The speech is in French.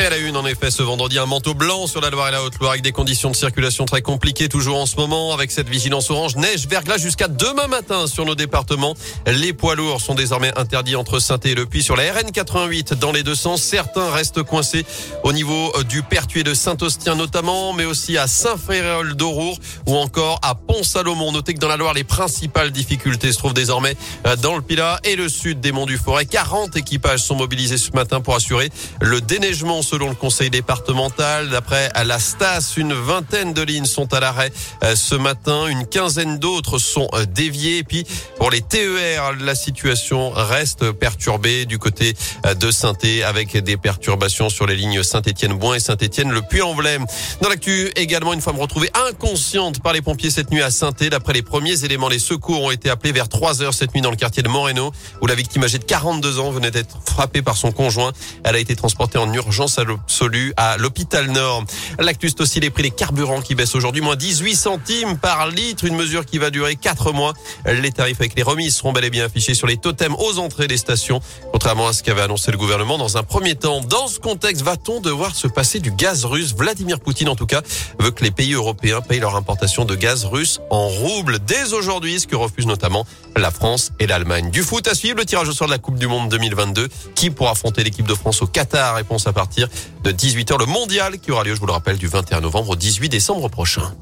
Et à la une, en effet, ce vendredi, un manteau blanc sur la Loire et la Haute-Loire avec des conditions de circulation très compliquées toujours en ce moment avec cette vigilance orange, neige, verglas jusqu'à demain matin sur nos départements. Les poids lourds sont désormais interdits entre saint et Le Puy sur la RN 88 dans les deux sens. Certains restent coincés au niveau euh, du Pertuis de Saint-Ostien notamment, mais aussi à Saint-Féréol d'Aurour ou encore à Pont-Salomon. Notez que dans la Loire, les principales difficultés se trouvent désormais euh, dans le Pilat et le sud des Monts du Forêt. 40 équipages sont mobilisés ce matin pour assurer le déneigement selon le conseil départemental. D'après la STAS, une vingtaine de lignes sont à l'arrêt euh, ce matin. Une quinzaine d'autres sont euh, déviées. Et puis, pour les TER, la situation reste perturbée du côté euh, de saint avec des perturbations sur les lignes Saint-Étienne-Boin et Saint-Étienne-Le Puy-en-Velay. Dans l'actu, également, une femme retrouvée inconsciente par les pompiers cette nuit à saint D'après les premiers éléments, les secours ont été appelés vers 3 heures cette nuit dans le quartier de Moreno, où la victime âgée de 42 ans venait d'être frappée par son conjoint. Elle a été transportée en urgence à absolu à l'hôpital Nord. L'actus aussi les prix des carburants qui baissent aujourd'hui, moins 18 centimes par litre, une mesure qui va durer 4 mois. Les tarifs avec les remises seront bel et bien affichés sur les totems aux entrées des stations, contrairement à ce qu'avait annoncé le gouvernement dans un premier temps. Dans ce contexte, va-t-on devoir se passer du gaz russe? Vladimir Poutine, en tout cas, veut que les pays européens payent leur importation de gaz russe en roubles dès aujourd'hui, ce que refusent notamment la France et l'Allemagne. Du foot à suivre, le tirage au sort de la Coupe du Monde 2022. Qui pourra affronter l'équipe de France au Qatar? Réponse à partir de 18h. Le mondial qui aura lieu, je vous le rappelle, du 21 novembre au 18 décembre prochain.